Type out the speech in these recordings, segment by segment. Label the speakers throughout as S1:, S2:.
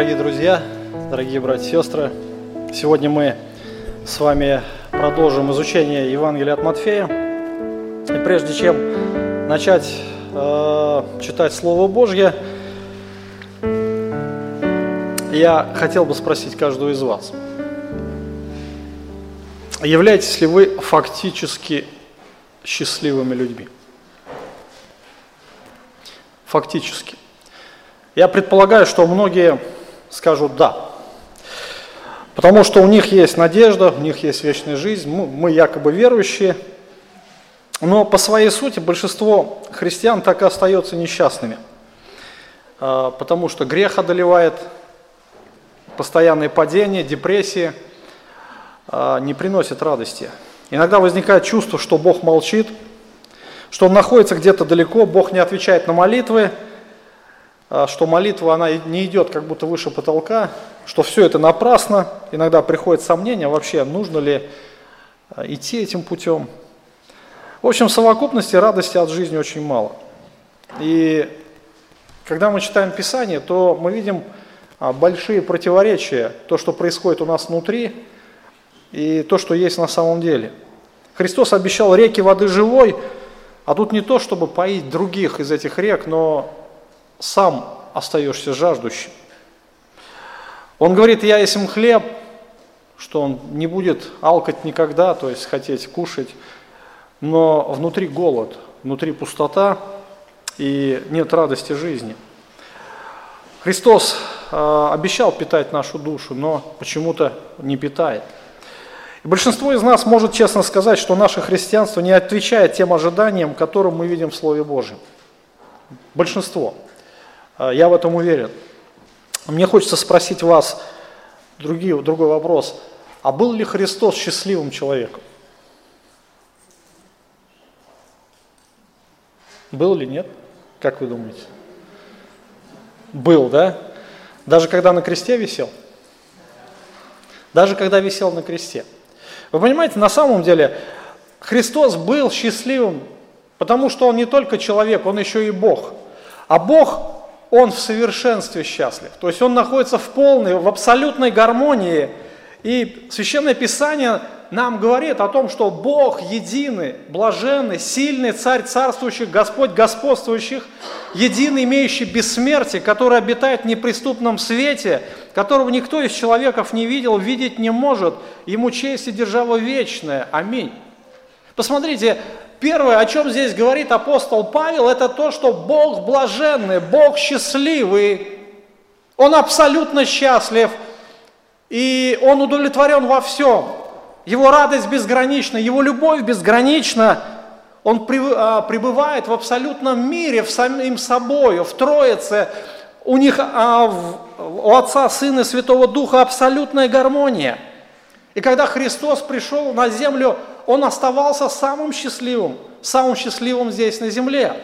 S1: дорогие друзья, дорогие братья и сестры. Сегодня мы с вами продолжим изучение Евангелия от Матфея. И прежде чем начать э, читать Слово Божье, я хотел бы спросить каждого из вас. Являетесь ли вы фактически счастливыми людьми? Фактически. Я предполагаю, что многие скажут «да». Потому что у них есть надежда, у них есть вечная жизнь, мы, мы якобы верующие. Но по своей сути большинство христиан так и остается несчастными. А, потому что грех одолевает, постоянные падения, депрессии а, не приносят радости. Иногда возникает чувство, что Бог молчит, что Он находится где-то далеко, Бог не отвечает на молитвы – что молитва, она не идет как будто выше потолка, что все это напрасно. Иногда приходит сомнение, вообще нужно ли а, идти этим путем. В общем, в совокупности радости от жизни очень мало. И когда мы читаем Писание, то мы видим а, большие противоречия, то, что происходит у нас внутри, и то, что есть на самом деле. Христос обещал реки воды живой, а тут не то, чтобы поить других из этих рек, но сам остаешься жаждущим. Он говорит, я есмь хлеб, что он не будет алкать никогда, то есть хотеть кушать, но внутри голод, внутри пустота и нет радости жизни. Христос э, обещал питать нашу душу, но почему-то не питает. И большинство из нас может честно сказать, что наше христианство не отвечает тем ожиданиям, которые мы видим в Слове Божьем. Большинство. А, я в этом уверен. Мне хочется спросить вас другие, другой вопрос. А был ли Христос счастливым человеком? Был ли нет? Как вы думаете? Был, да? Даже когда на кресте висел? Даже когда висел на кресте. Вы понимаете, на самом деле Христос был счастливым, потому что Он не только человек, Он еще и Бог. А Бог он в совершенстве счастлив. То есть он находится в полной, в абсолютной гармонии. И Священное Писание нам говорит о том, что Бог единый, блаженный, сильный царь царствующих, Господь господствующих, единый, имеющий бессмертие, который обитает в неприступном свете, которого никто из человеков не видел, видеть не может, ему честь и держава вечная. Аминь. Посмотрите, Первое, о чем здесь говорит апостол Павел, это то, что Бог блаженный, Бог счастливый, Он абсолютно счастлив, и Он удовлетворен во всем. Его радость безгранична, Его любовь безгранична, Он а, пребывает в абсолютном мире, в самим собою, в Троице. У них, а, у Отца, Сына и Святого Духа абсолютная гармония. И когда Христос пришел на землю, он оставался самым счастливым, самым счастливым здесь на земле.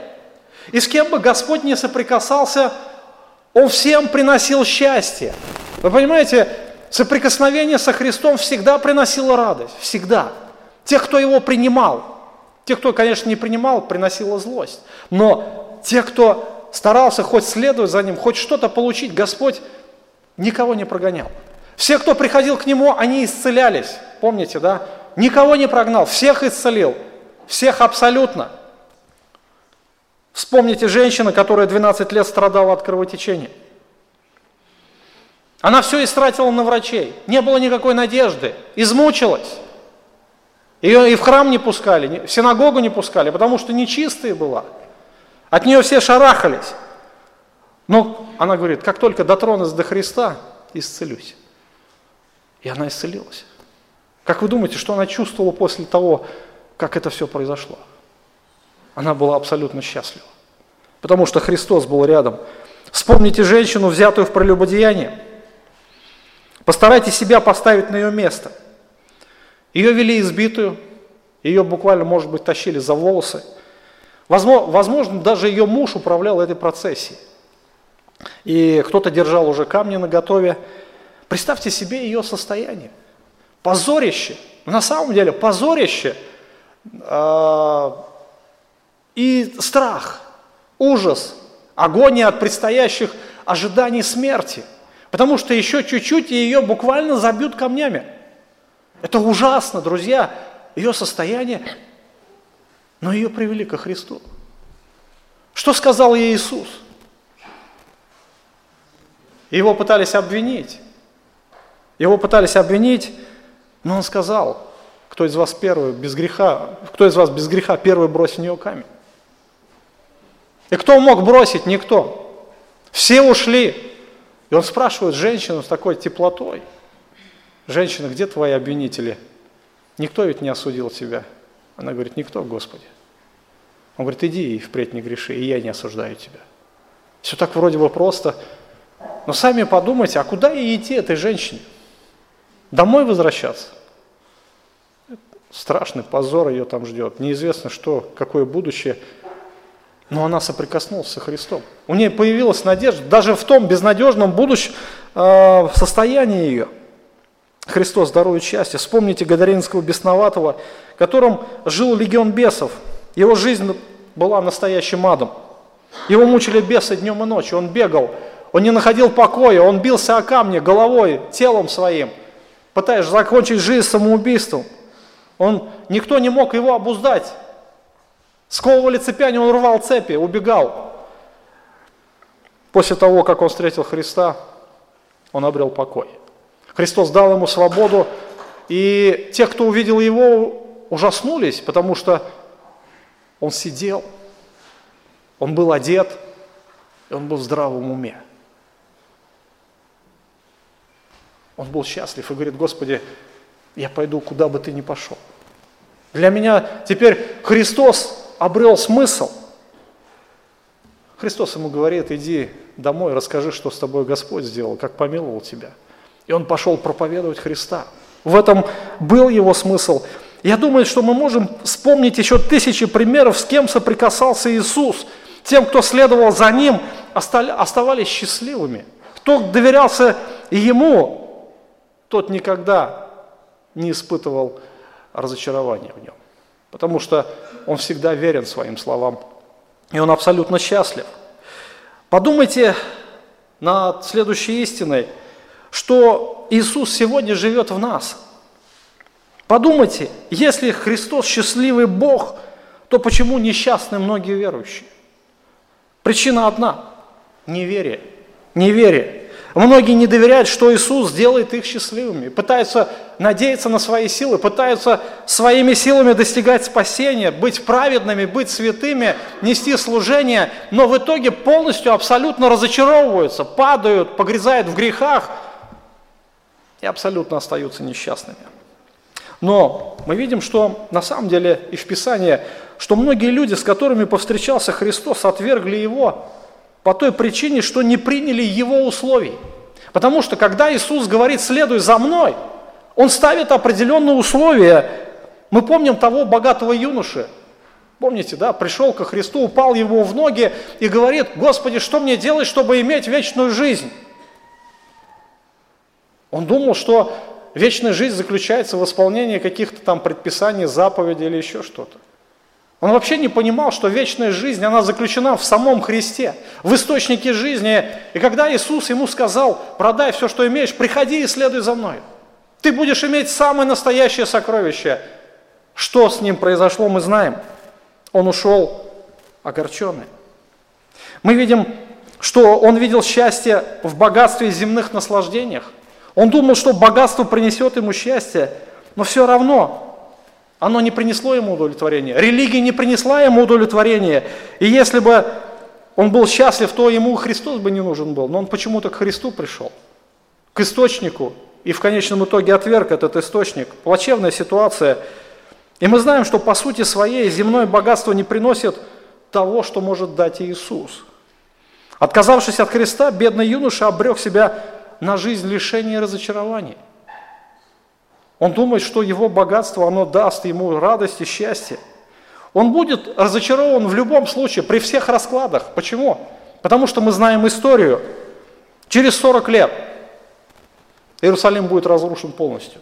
S1: И с кем бы Господь не соприкасался, Он всем приносил счастье. Вы понимаете, соприкосновение со Христом всегда приносило радость, всегда. Тех, кто его принимал, тех, кто, конечно, не принимал, приносило злость. Но те, кто старался хоть следовать за ним, хоть что-то получить, Господь никого не прогонял. Все, кто приходил к Нему, они исцелялись. Помните, да? Никого не прогнал, всех исцелил, всех абсолютно. Вспомните женщину, которая 12 лет страдала от кровотечения. Она все истратила на врачей, не было никакой надежды, измучилась. Ее и в храм не пускали, в синагогу не пускали, потому что нечистая была. От нее все шарахались. Но она говорит, как только дотронусь до Христа, исцелюсь. И она исцелилась. Как вы думаете, что она чувствовала после того, как это все произошло? Она была абсолютно счастлива, потому что Христос был рядом. Вспомните женщину, взятую в прелюбодеяние. Постарайтесь себя поставить на ее место. Ее вели избитую, ее буквально, может быть, тащили за волосы. Возможно, даже ее муж управлял этой процессией. И кто-то держал уже камни на готове. Представьте себе ее состояние позорище, на самом деле позорище э, и страх, ужас, агония от предстоящих ожиданий смерти. Потому что еще чуть-чуть, и ее буквально забьют камнями. Это ужасно, друзья, ее состояние. Но ее привели ко Христу. Что сказал ей Иисус? Его пытались обвинить. Его пытались обвинить, но он сказал, кто из вас первый без греха, кто из вас без греха первый бросит в нее камень. И кто мог бросить? Никто. Все ушли. И он спрашивает женщину с такой теплотой. Женщина, где твои обвинители? Никто ведь не осудил тебя. Она говорит, никто, Господи. Он говорит, иди и впредь не греши, и я не осуждаю тебя. Все так вроде бы просто. Но сами подумайте, а куда ей идти этой женщине? Домой возвращаться? Страшный позор ее там ждет. Неизвестно, что, какое будущее. Но она соприкоснулась со Христом. У нее появилась надежда, даже в том безнадежном будущем э, состоянии ее. Христос дарует счастье. Вспомните Гадаринского бесноватого, которым жил легион бесов. Его жизнь была настоящим адом. Его мучили бесы днем и ночью. Он бегал, он не находил покоя, он бился о камни головой, телом своим, пытаясь закончить жизнь самоубийством. Он, никто не мог его обуздать. Сковывали цепями, он рвал цепи, убегал. После того, как он встретил Христа, он обрел покой. Христос дал ему свободу, и те, кто увидел его, ужаснулись, потому что он сидел, он был одет, и он был в здравом уме. Он был счастлив и говорит, Господи, я пойду, куда бы ты ни пошел. Для меня теперь Христос обрел смысл. Христос ему говорит, иди домой, расскажи, что с тобой Господь сделал, как помиловал тебя. И он пошел проповедовать Христа. В этом был его смысл. Я думаю, что мы можем вспомнить еще тысячи примеров, с кем соприкасался Иисус. Тем, кто следовал за Ним, оставались счастливыми. Кто доверялся Ему, тот никогда не испытывал разочарования в Нем. Потому что Он всегда верен своим словам. И Он абсолютно счастлив. Подумайте над следующей истиной, что Иисус сегодня живет в нас – Подумайте, если Христос счастливый Бог, то почему несчастны многие верующие? Причина одна – неверие. Неверие. Многие не доверяют, что Иисус сделает их счастливыми, пытаются надеяться на свои силы, пытаются своими силами достигать спасения, быть праведными, быть святыми, нести служение, но в итоге полностью, абсолютно разочаровываются, падают, погрязают в грехах и абсолютно остаются несчастными. Но мы видим, что на самом деле и в Писании, что многие люди, с которыми повстречался Христос, отвергли Его по той причине, что не приняли Его условий. Потому что когда Иисус говорит «следуй за мной», Он ставит определенные условия. Мы помним того богатого юноши, Помните, да, пришел ко Христу, упал ему в ноги и говорит, Господи, что мне делать, чтобы иметь вечную жизнь? Он думал, что Вечная жизнь заключается в исполнении каких-то там предписаний, заповедей или еще что-то. Он вообще не понимал, что вечная жизнь, она заключена в самом Христе, в источнике жизни. И когда Иисус ему сказал, продай все, что имеешь, приходи и следуй за мной. Ты будешь иметь самое настоящее сокровище. Что с ним произошло, мы знаем. Он ушел огорченный. Мы видим, что он видел счастье в богатстве и земных наслаждениях. Он думал, что богатство принесет ему счастье, но все равно оно не принесло ему удовлетворения. Религия не принесла ему удовлетворения. И если бы он был счастлив, то ему Христос бы не нужен был. Но он почему-то к Христу пришел, к источнику, и в конечном итоге отверг этот источник. Плачевная ситуация. И мы знаем, что по сути своей земное богатство не приносит того, что может дать Иисус. Отказавшись от Христа, бедный юноша обрек себя на жизнь лишения и разочарований. Он думает, что его богатство, оно даст ему радость и счастье. Он будет разочарован в любом случае, при всех раскладах. Почему? Потому что мы знаем историю. Через 40 лет Иерусалим будет разрушен полностью.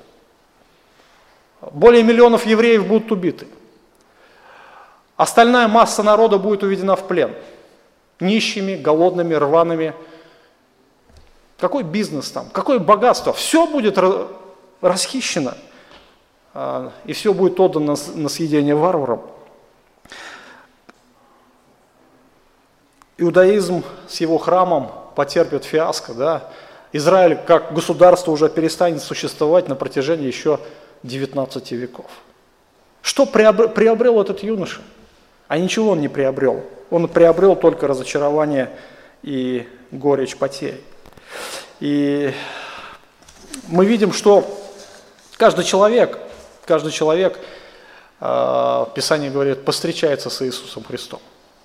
S1: Более миллионов евреев будут убиты. Остальная масса народа будет уведена в плен. Нищими, голодными, рваными, какой бизнес там, какое богатство, все будет расхищено, а, и все будет отдано на съедение варварам. Иудаизм с его храмом потерпит фиаско, да? Израиль как государство уже перестанет существовать на протяжении еще 19 веков. Что приобрел этот юноша? А ничего он не приобрел. Он приобрел только разочарование и горечь потерь. И мы видим, что каждый человек, каждый человек, а, Писание говорит, постречается с Иисусом Христом.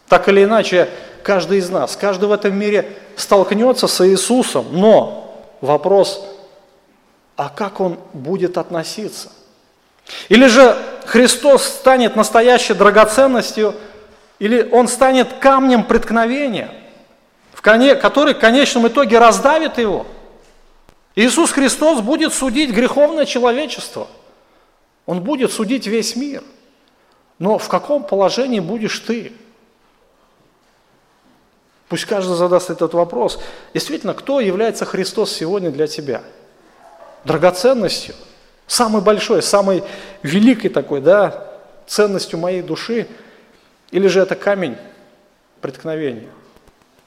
S1: Так или иначе, каждый из нас, каждый в этом мире столкнется с Иисусом, но вопрос, а как он будет относиться? Или же Христос станет настоящей драгоценностью, или он станет камнем преткновения, который в конечном итоге раздавит его. Иисус Христос будет судить греховное человечество. Он будет судить весь мир. Но в каком положении будешь ты? Пусть каждый задаст этот вопрос. Действительно, кто является Христос сегодня для тебя? Драгоценностью, самой большой, самой великой такой, да, ценностью моей души, или же это камень преткновения?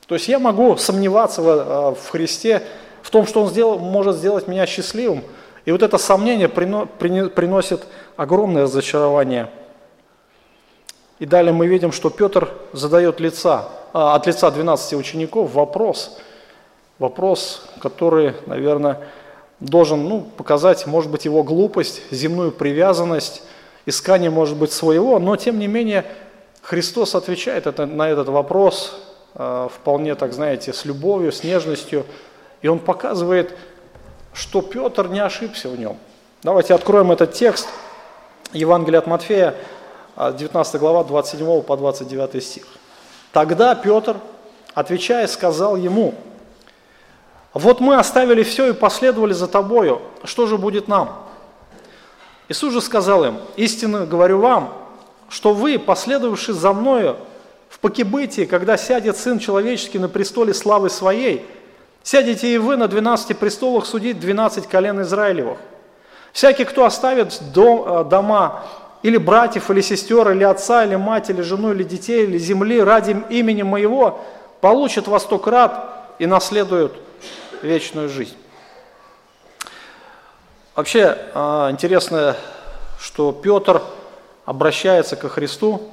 S1: То есть я могу сомневаться в, а, в Христе, том, что Он сделал, может сделать меня счастливым, и вот это сомнение прино, приносит огромное разочарование. И далее мы видим, что Петр задает лица а, от лица 12 учеников вопрос, вопрос, который, наверное, должен ну, показать, может быть, его глупость, земную привязанность, искание, может быть, своего, но, тем не менее, Христос отвечает это, на этот вопрос э, вполне, так знаете, с любовью, с нежностью, и Он показывает, что Петр не ошибся в нем. Давайте откроем этот текст, Евангелие от Матфея, 19 глава, 27 по 29 стих. Тогда Петр, отвечая, сказал ему, «Вот мы оставили все и последовали за тобою, что же будет нам?» Иисус же сказал им, «Истинно говорю вам, что вы, последовавши за мною в покибытии, когда сядет Сын Человеческий на престоле славы Своей, сядете и вы на двенадцати престолах судить двенадцать колен Израилевых. Всякий, кто оставит дом, э, дома или братьев, или сестер, или отца, или мать, или жену, или детей, или земли ради имени моего, получит во сто крат и наследует вечную жизнь. Вообще а, интересно, что Петр обращается ко Христу,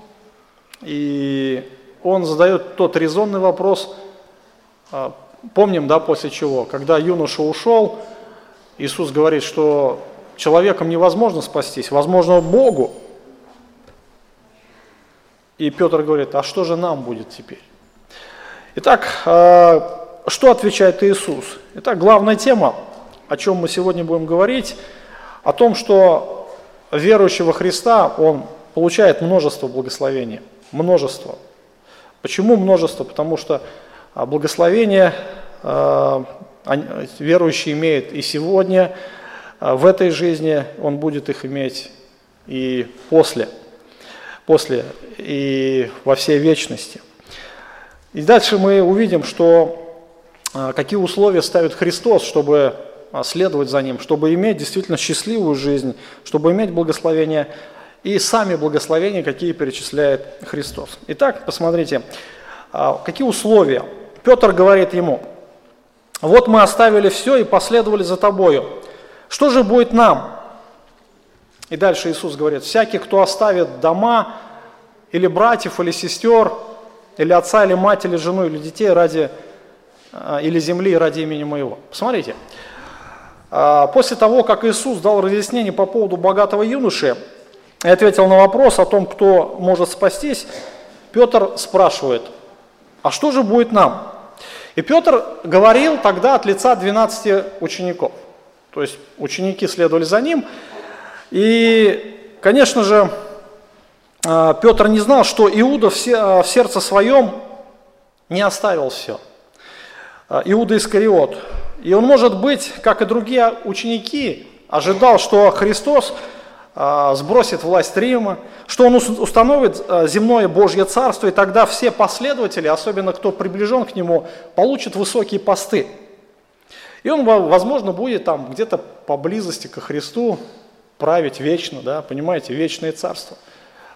S1: и он задает тот резонный вопрос, а, помним, да, после чего, когда юноша ушел, Иисус говорит, что человеком невозможно спастись, возможно Богу. И Петр говорит, а что же нам будет теперь? Итак, а, что отвечает Иисус? Итак, главная тема, о чем мы сегодня будем говорить, о том, что верующий во Христа, он получает множество благословений. Множество. Почему множество? Потому что благословение а, верующий имеет и сегодня, а в этой жизни он будет их иметь и после, после и во всей вечности. И дальше мы увидим, что а, какие условия ставит Христос, чтобы а, следовать за Ним, чтобы иметь действительно счастливую жизнь, чтобы иметь благословение и сами благословения, какие перечисляет Христос. Итак, посмотрите, какие условия. Петр говорит ему, вот мы оставили все и последовали за тобою. Что же будет нам? И дальше Иисус говорит, всякий, кто оставит дома, или братьев, или сестер, или отца, или мать, или жену, или детей ради, а, или земли ради имени моего. Посмотрите, а, после того, как Иисус дал разъяснение по поводу богатого юноши и ответил на вопрос о том, кто может спастись, Петр спрашивает, а что же будет нам? И Петр говорил тогда от лица 12 учеников – то есть ученики следовали за ним. И, конечно же, а, Петр не знал, что Иуда а, в сердце своем не оставил все. А, Иуда Искариот. И он, может быть, как и другие ученики, ожидал, что Христос сбросит власть Рима, что он установит земное Божье Царство, и тогда все последователи, особенно кто приближен к нему, получат высокие посты. И он, возможно, будет там где-то поблизости ко Христу править вечно, да, понимаете, вечное царство.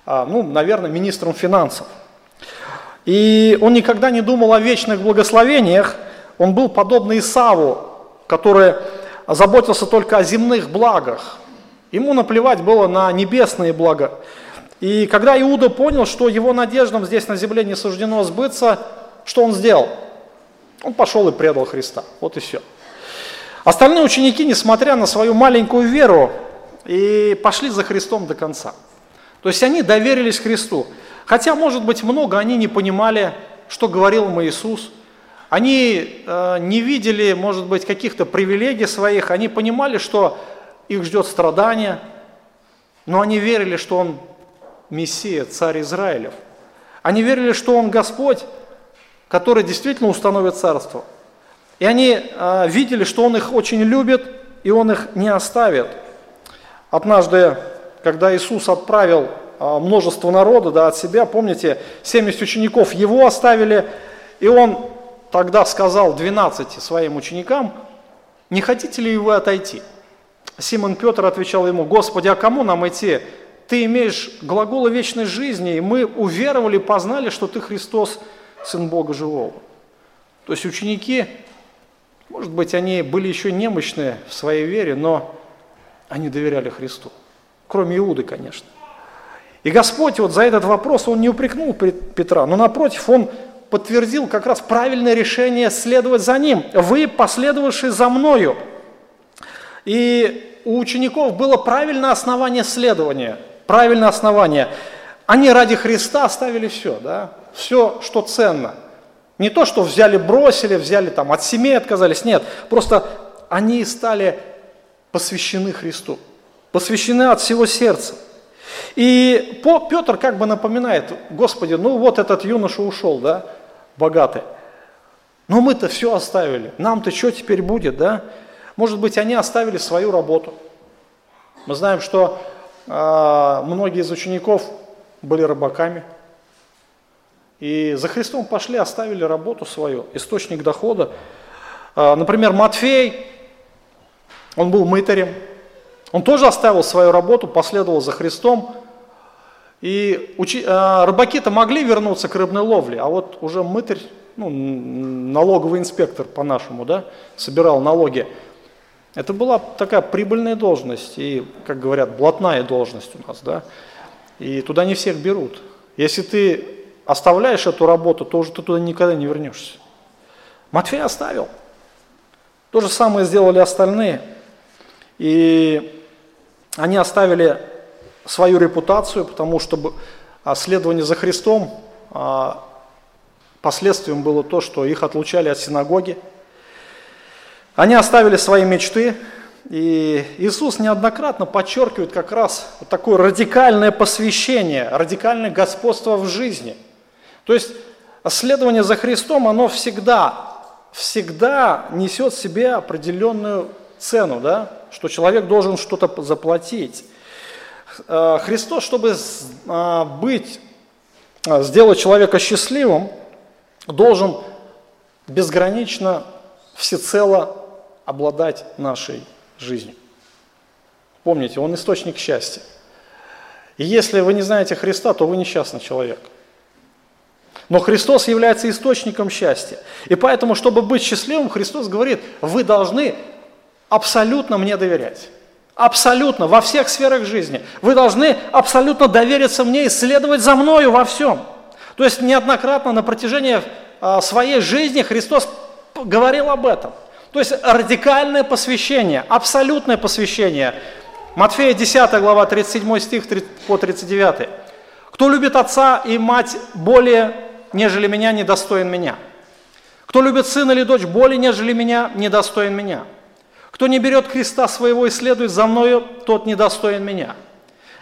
S1: А, ну, наверное, министром финансов. И он никогда не думал о вечных благословениях, он был подобный Исаву, который заботился только о земных благах. Ему наплевать было на небесные блага. И когда Иуда понял, что его надеждам здесь на земле не суждено сбыться, что он сделал? Он пошел и предал Христа. Вот и все. Остальные ученики, несмотря на свою маленькую веру, и пошли за Христом до конца. То есть они доверились Христу. Хотя, может быть, много они не понимали, что говорил им Иисус. Они э, не видели, может быть, каких-то привилегий своих. Они понимали, что их ждет страдание, но они верили, что Он Мессия, Царь Израилев. Они верили, что Он Господь, который действительно установит царство. И они э, видели, что Он их очень любит, и Он их не оставит. Однажды, когда Иисус отправил э, множество народа да, от себя, помните, 70 учеников Его оставили, и Он тогда сказал 12 своим ученикам, не хотите ли вы отойти? Симон Петр отвечал ему, Господи, а кому нам идти? Ты имеешь глаголы вечной жизни, и мы уверовали, познали, что Ты Христос, Сын Бога Живого. То есть ученики, может быть, они были еще немощные в своей вере, но они доверяли Христу. Кроме Иуды, конечно. И Господь вот за этот вопрос, Он не упрекнул Петра, но напротив, Он подтвердил как раз правильное решение следовать за Ним. Вы, последовавшие за Мною. И у учеников было правильное основание следования, правильное основание. Они ради Христа оставили все, да? все, что ценно. Не то, что взяли, бросили, взяли там, от семей отказались, нет. Просто они стали посвящены Христу, посвящены от всего сердца. И Петр как бы напоминает, Господи, ну вот этот юноша ушел, да, богатый. Но мы-то все оставили, нам-то что теперь будет, да? Может быть, они оставили свою работу. Мы знаем, что э, многие из учеников были рыбаками. И за Христом пошли, оставили работу свою, источник дохода. Э, например, Матфей, он был мытарем, он тоже оставил свою работу, последовал за Христом. И учи, э, рыбаки-то могли вернуться к рыбной ловле, а вот уже мытарь, ну, налоговый инспектор по-нашему, да, собирал налоги. Это была такая прибыльная должность и, как говорят, блатная должность у нас, да. И туда не всех берут. Если ты оставляешь эту работу, то уже ты туда никогда не вернешься. Матфей оставил. То же самое сделали остальные. И они оставили свою репутацию, потому что а, следование за Христом, а, последствием было то, что их отлучали от синагоги. Они оставили свои мечты, и Иисус неоднократно подчеркивает как раз вот такое радикальное посвящение, радикальное господство в жизни. То есть следование за Христом, оно всегда, всегда несет в себе определенную цену, да? что человек должен что-то заплатить. Э, Христос, чтобы а, быть, а, сделать человека счастливым, должен безгранично, всецело обладать нашей жизнью. Помните, Он источник счастья. И если вы не знаете Христа, то вы несчастный человек. Но Христос является источником счастья. И поэтому, чтобы быть счастливым, Христос говорит, вы должны абсолютно мне доверять. Абсолютно, во всех сферах жизни. Вы должны абсолютно довериться мне и следовать за мною во всем. То есть неоднократно на протяжении а, своей жизни Христос говорил об этом. То есть радикальное посвящение, абсолютное посвящение. Матфея 10 глава 37 стих по 39. «Кто любит отца и мать более, нежели меня, недостоин меня. Кто любит сына или дочь более, нежели меня, недостоин меня. Кто не берет креста своего и следует за мною, тот недостоин меня.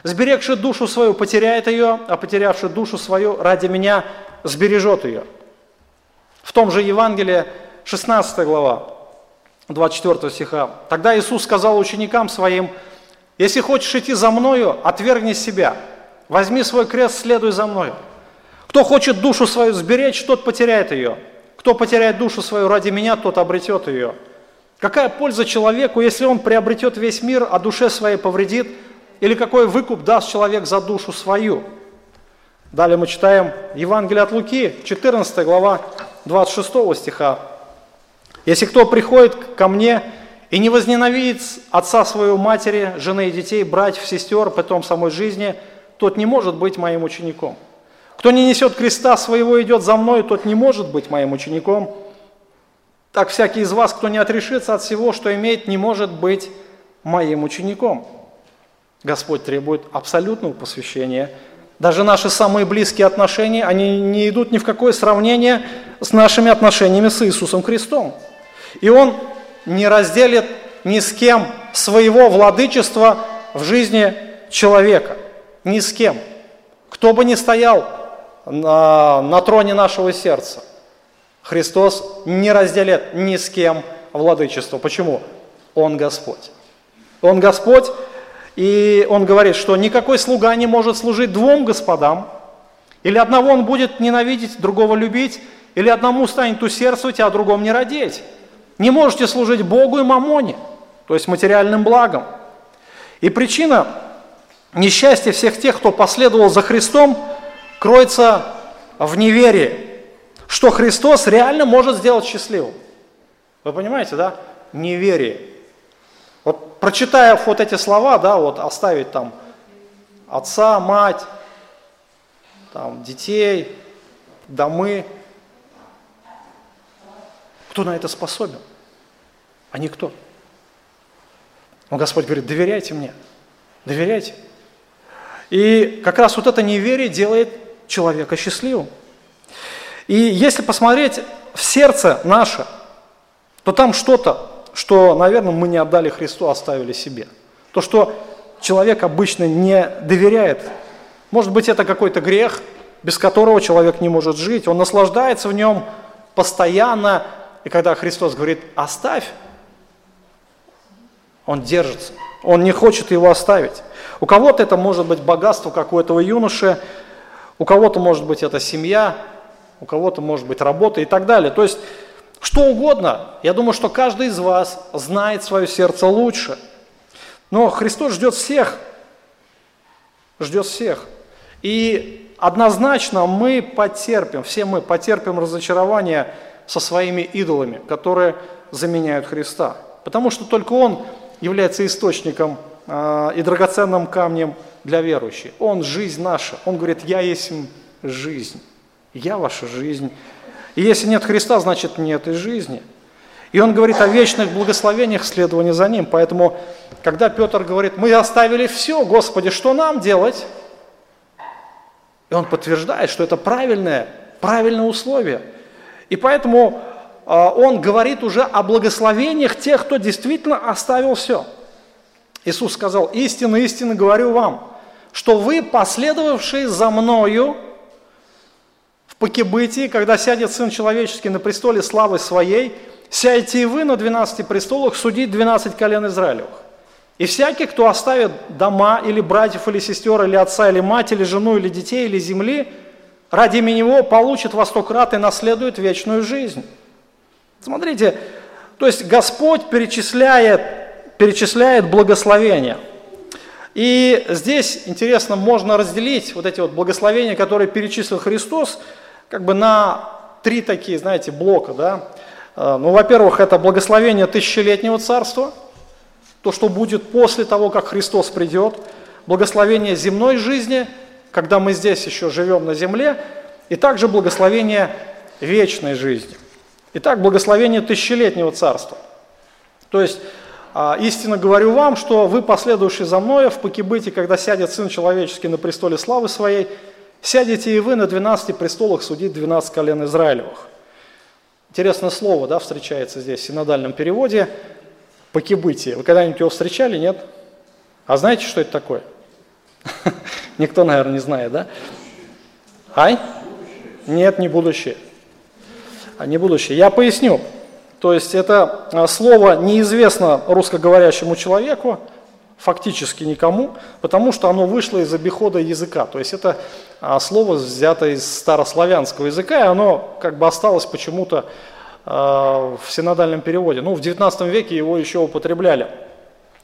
S1: Сберегший душу свою потеряет ее, а потерявший душу свою ради меня сбережет ее. В том же Евангелии 16 глава, 24 стиха. Тогда Иисус сказал ученикам своим, если хочешь идти за мною, отвергни себя, возьми свой крест, следуй за мною. Кто хочет душу свою сберечь, тот потеряет ее. Кто потеряет душу свою ради меня, тот обретет ее. Какая польза человеку, если он приобретет весь мир, а душе своей повредит? Или какой выкуп даст человек за душу свою? Далее мы читаем Евангелие от Луки, 14 глава 26 стиха. «Если кто приходит ко мне и не возненавидит отца своего, матери, жены и детей, братьев, сестер, потом самой жизни, тот не может быть моим учеником. Кто не несет креста своего и идет за мной, тот не может быть моим учеником. Так всякий из вас, кто не отрешится от всего, что имеет, не может быть моим учеником». Господь требует абсолютного посвящения. Даже наши самые близкие отношения, они не идут ни в какое сравнение с нашими отношениями с Иисусом Христом. И Он не разделит ни с кем своего владычества в жизни человека. Ни с кем. Кто бы ни стоял на, на троне нашего сердца, Христос не разделит ни с кем владычество. Почему? Он Господь. Он Господь, и он говорит, что никакой слуга не может служить двум господам. Или одного он будет ненавидеть, другого любить, или одному станет усердствовать, а другому не родить. Не можете служить Богу и мамоне, то есть материальным благом. И причина несчастья всех тех, кто последовал за Христом, кроется в неверии, что Христос реально может сделать счастливым. Вы понимаете, да? Неверие. Вот прочитая вот эти слова, да, вот оставить там отца, мать, там, детей, домы, кто на это способен? А никто. Но Господь говорит, доверяйте мне, доверяйте. И как раз вот это неверие делает человека счастливым. И если посмотреть в сердце наше, то там что-то что, наверное, мы не отдали Христу, а оставили себе. То, что человек обычно не доверяет. Может быть, это какой-то грех, без которого человек не может жить. Он наслаждается в нем постоянно. И когда Христос говорит «оставь», он держится. Он не хочет его оставить. У кого-то это может быть богатство, как у этого юноши, у кого-то может быть это семья, у кого-то может быть работа и так далее. То есть что угодно. Я думаю, что каждый из вас знает свое сердце лучше. Но Христос ждет всех. Ждет всех. И однозначно мы потерпим, все мы потерпим разочарование со своими идолами, которые заменяют Христа. Потому что только Он является источником э, и драгоценным камнем для верующих. Он – жизнь наша. Он говорит, я есть жизнь. Я ваша жизнь. И если нет Христа, значит нет и жизни. И он говорит о вечных благословениях следования за ним. Поэтому, когда Петр говорит, мы оставили все, Господи, что нам делать? И он подтверждает, что это правильное, правильное условие. И поэтому а, он говорит уже о благословениях тех, кто действительно оставил все. Иисус сказал, истинно, истинно говорю вам, что вы, последовавшие за Мною, покибытии, когда сядет Сын Человеческий на престоле славы Своей, сядете и вы на 12 престолах судить 12 колен Израилевых. И всякий, кто оставит дома, или братьев, или сестер, или отца, или мать, или жену, или детей, или земли, ради него получит во сто крат и наследует вечную жизнь. Смотрите, то есть Господь перечисляет, перечисляет благословения. И здесь, интересно, можно разделить вот эти вот благословения, которые перечислил Христос, как бы на три такие, знаете, блока, да. А, ну, во-первых, это благословение тысячелетнего царства, то, что будет после того, как Христос придет, благословение земной жизни, когда мы здесь еще живем на земле, и также благословение вечной жизни. Итак, благословение тысячелетнего царства. То есть, а, истинно говорю вам, что вы, последующие за мною, в покибыте, когда сядет Сын Человеческий на престоле славы Своей, Сядете и вы на 12 престолах судить 12 колен Израилевых. Интересное слово, да, встречается здесь в синодальном переводе. Покибытие. Вы когда-нибудь его встречали, нет? А знаете, что это такое? Никто, наверное, не знает, да? Ай? Нет, не будущее. А не будущее. Я поясню. То есть это а, слово неизвестно русскоговорящему человеку, фактически никому, потому что оно вышло из обихода языка. То есть это а, слово взято из старославянского языка, и оно как бы осталось почему-то в синодальном переводе. Ну, в 19 веке его еще употребляли.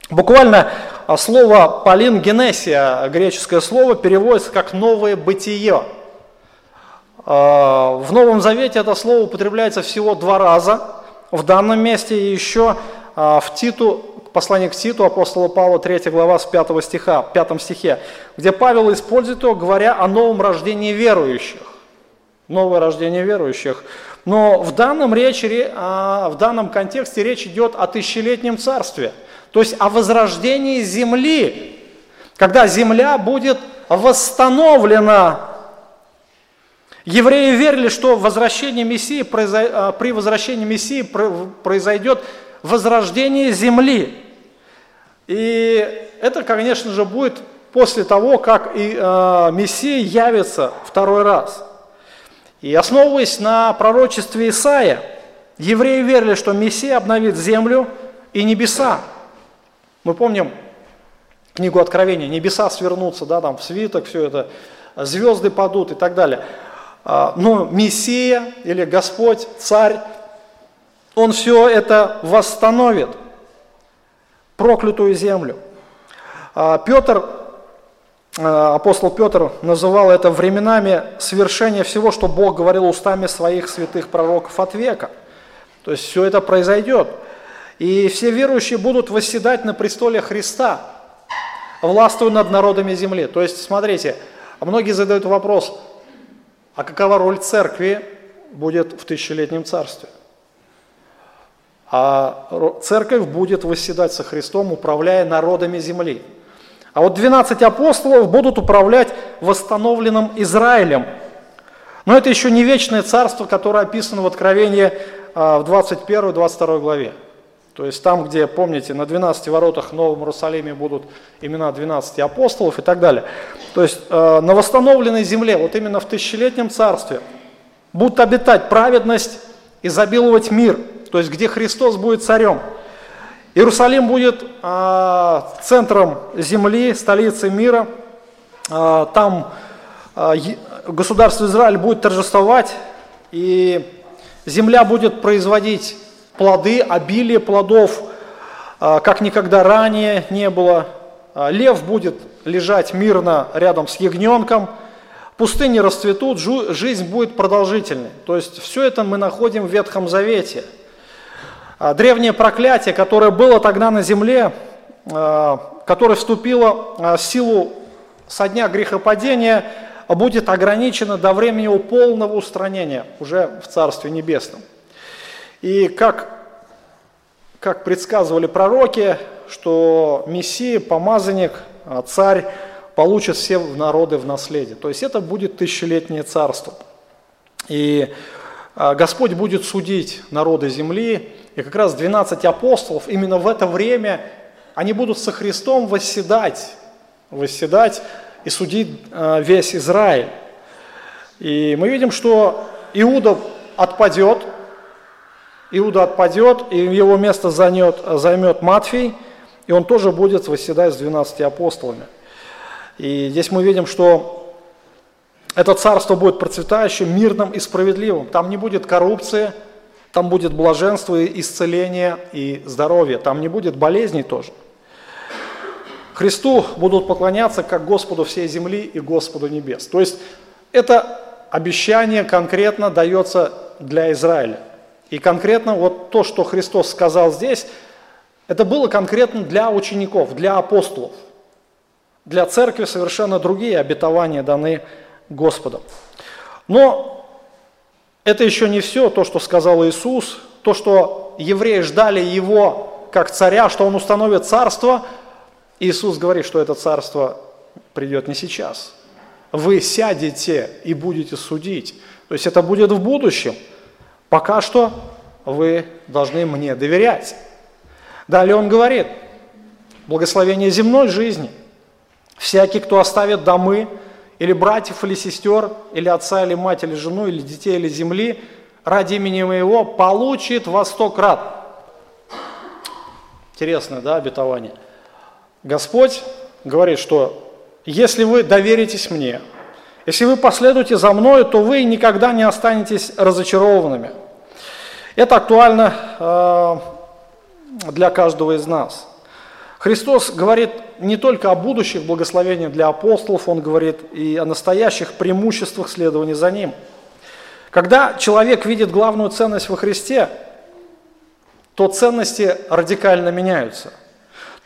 S1: Буквально а, слово «полингенесия», греческое слово, переводится как «новое бытие». А, в Новом Завете это слово употребляется всего два раза. В данном месте еще а, в Титу, послание к Титу апостола Павла, 3 глава с 5 стиха, 5 стихе, где Павел использует его, говоря о новом рождении верующих. Новое рождение верующих. Но в данном, речи, в данном контексте речь идет о тысячелетнем царстве – то есть о возрождении земли, когда земля будет восстановлена. Евреи верили, что возвращение Мессии, а, при возвращении Мессии произойдет возрождение земли. И это, конечно же, будет после того, как и э, Мессия явится второй раз. И основываясь на пророчестве Исаия, евреи верили, что Мессия обновит землю и небеса. Мы помним книгу Откровения, небеса свернутся, да, там в свиток, все это, звезды падут и так далее. А, но Мессия или Господь, Царь, Он все это восстановит, проклятую землю. А, Петр, а, апостол Петр называл это временами свершения всего, что Бог говорил устами своих святых пророков от века. То есть все это произойдет. И все верующие будут восседать на престоле Христа, властвуя над народами земли. То есть, смотрите, многие задают вопрос, а какова роль церкви будет в тысячелетнем царстве? А церковь будет восседать со Христом, управляя народами земли. А вот 12 апостолов будут управлять восстановленным Израилем. Но это еще не вечное царство, которое описано в Откровении а, в 21-22 главе. То есть там, где, помните, на 12 воротах в Новом Иерусалиме будут имена 12 апостолов и так далее. То есть э, на восстановленной земле, вот именно в тысячелетнем царстве, будут обитать праведность, изобиловать мир, то есть где Христос будет царем. Иерусалим будет э, центром земли, столицей мира. Э, там э, государство Израиль будет торжествовать, и земля будет производить плоды, обилие плодов, а, как никогда ранее не было. А, лев будет лежать мирно рядом с ягненком, пустыни расцветут, жизнь будет продолжительной. То есть все это мы находим в Ветхом Завете. А, древнее проклятие, которое было тогда на земле, которое вступило в силу со дня грехопадения, будет ограничено до времени полного устранения уже в Царстве Небесном. И как, как предсказывали пророки, что Мессия, помазанник, а, царь получит все народы в наследие. То есть это будет тысячелетнее царство. И а, Господь будет судить народы земли, и как раз 12 апостолов именно в это время они будут со Христом восседать, восседать и судить а, весь Израиль. И мы видим, что Иуда отпадет, Иуда отпадет, и его место займет, займет Матфей, и он тоже будет восседать с 12 апостолами. И здесь мы видим, что это царство будет процветающим, мирным и справедливым. Там не будет коррупции, там будет блаженство, исцеление и здоровье. Там не будет болезней тоже. Христу будут поклоняться как Господу всей земли и Господу небес. То есть это обещание конкретно дается для Израиля. И конкретно вот то, что Христос сказал здесь, это было конкретно для учеников, для апостолов. Для церкви совершенно другие обетования даны Господом. Но это еще не все, то, что сказал Иисус, то, что евреи ждали Его как царя, что Он установит царство. Иисус говорит, что это царство придет не сейчас. Вы сядете и будете судить. То есть это будет в будущем – Пока что вы должны мне доверять. Далее он говорит, благословение земной жизни. Всякий, кто оставит домы, или братьев, или сестер, или отца, или мать, или жену, или детей, или земли, ради имени моего, получит во сто крат. Интересное, да, обетование. Господь говорит, что если вы доверитесь мне, если вы последуете за мной, то вы никогда не останетесь разочарованными. Это актуально э, для каждого из нас. Христос говорит не только о будущих благословениях для апостолов, Он говорит и о настоящих преимуществах следования за Ним. Когда человек видит главную ценность во Христе, то ценности радикально меняются.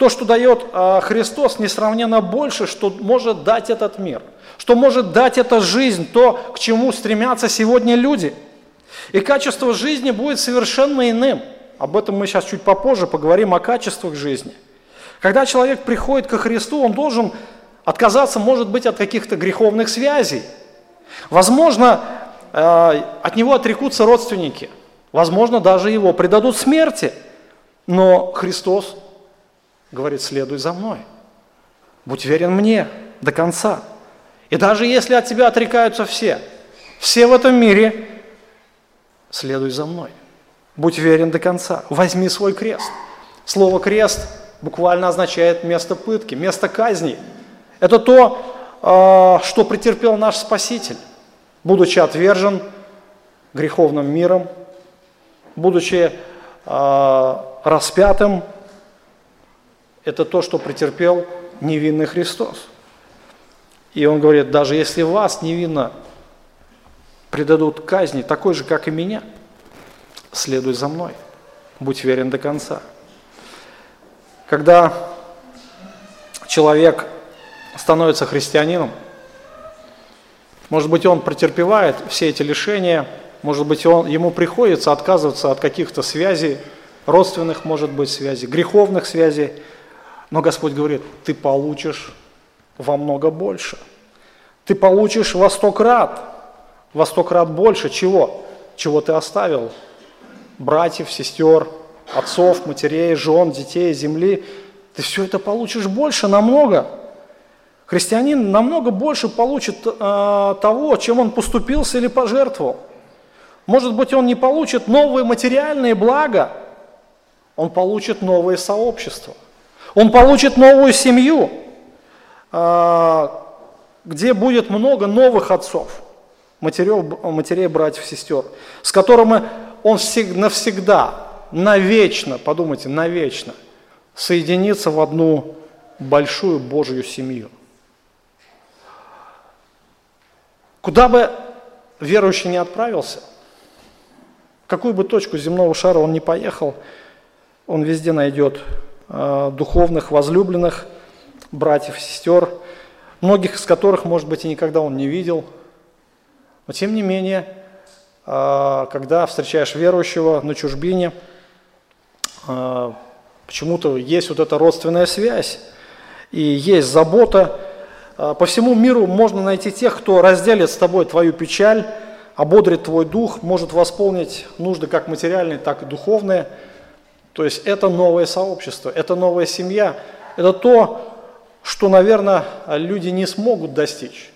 S1: То, что дает а, Христос, несравненно больше, что может дать этот мир, что может дать эта жизнь, то, к чему стремятся сегодня люди. И качество жизни будет совершенно иным. Об этом мы сейчас чуть попозже поговорим о качествах жизни. Когда человек приходит ко Христу, он должен отказаться, может быть, от каких-то греховных связей. Возможно, э, от него отрекутся родственники – Возможно, даже его предадут смерти. Но Христос говорит, следуй за мной. Будь верен мне до конца. И даже если от тебя отрекаются все, все в этом мире, следуй за мной. Будь верен до конца. Возьми свой крест. Слово «крест» буквально означает место пытки, место казни. Это то, а, что претерпел наш Спаситель, будучи отвержен греховным миром, будучи э, распятым, это то, что претерпел невинный Христос. И он говорит, даже если вас невинно предадут казни, такой же, как и меня, следуй за мной, будь верен до конца. Когда человек становится христианином, может быть, он претерпевает все эти лишения – может быть, он, ему приходится отказываться от каких-то связей, родственных, может быть, связей, греховных связей. Но Господь говорит, ты получишь во много больше. Ты получишь во сто крат, во сто крат больше чего? Чего ты оставил? Братьев, сестер, отцов, матерей, жен, детей, земли. Ты все это получишь больше намного. Христианин намного больше получит э, того, чем он поступился или пожертвовал. Может быть, он не получит новые материальные блага, он получит новое сообщество. Он получит новую семью, а, где будет много новых отцов, матерей, матерей братьев, сестер, с которыми он навсегда, навечно, подумайте, навечно соединится в одну большую Божью семью. Куда бы верующий не отправился, какую бы точку земного шара он ни поехал, он везде найдет духовных, возлюбленных, братьев, сестер, многих из которых, может быть, и никогда он не видел. Но тем не менее, э, когда встречаешь верующего на чужбине, э, почему-то есть вот эта родственная связь, и есть забота. Э, по всему миру можно найти тех, кто разделит с тобой твою печаль, ободрит твой дух, может восполнить нужды как материальные, так и духовные. То есть это новое сообщество, это новая семья, это то, что, наверное, люди не смогут достичь.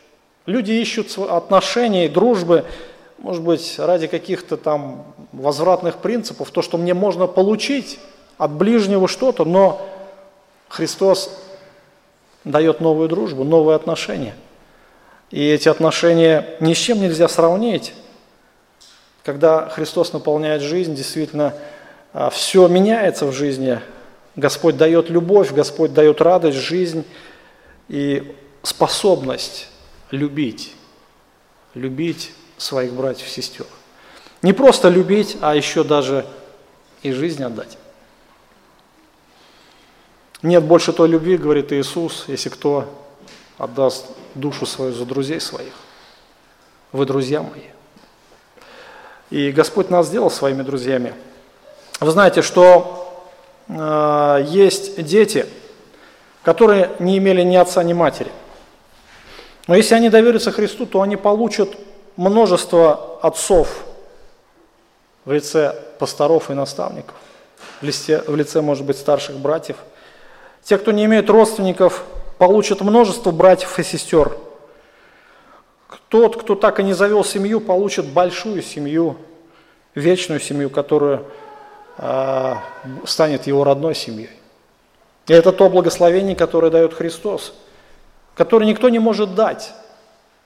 S1: Люди ищут отношений, дружбы, может быть, ради каких-то там возвратных принципов, то, что мне можно получить от ближнего что-то, но Христос дает новую дружбу, новые отношения – и эти отношения ни с чем нельзя сравнить. Когда Христос наполняет жизнь, действительно, все меняется в жизни. Господь дает любовь, Господь дает радость, жизнь и способность любить, любить своих братьев и сестер. Не просто любить, а еще даже и жизнь отдать. Нет больше той любви, говорит Иисус, если кто отдаст душу свою за друзей своих. Вы друзья мои. И Господь нас сделал своими друзьями. Вы знаете, что э, есть дети, которые не имели ни отца, ни матери. Но если они доверятся Христу, то они получат множество отцов в лице пасторов и наставников, в лице, в лице, может быть, старших братьев. Те, кто не имеет родственников, получат множество братьев и сестер. Тот, кто так и не завел семью, получит большую семью, вечную семью, которая э, станет его родной семьей. И это то благословение, которое дает Христос, которое никто не может дать,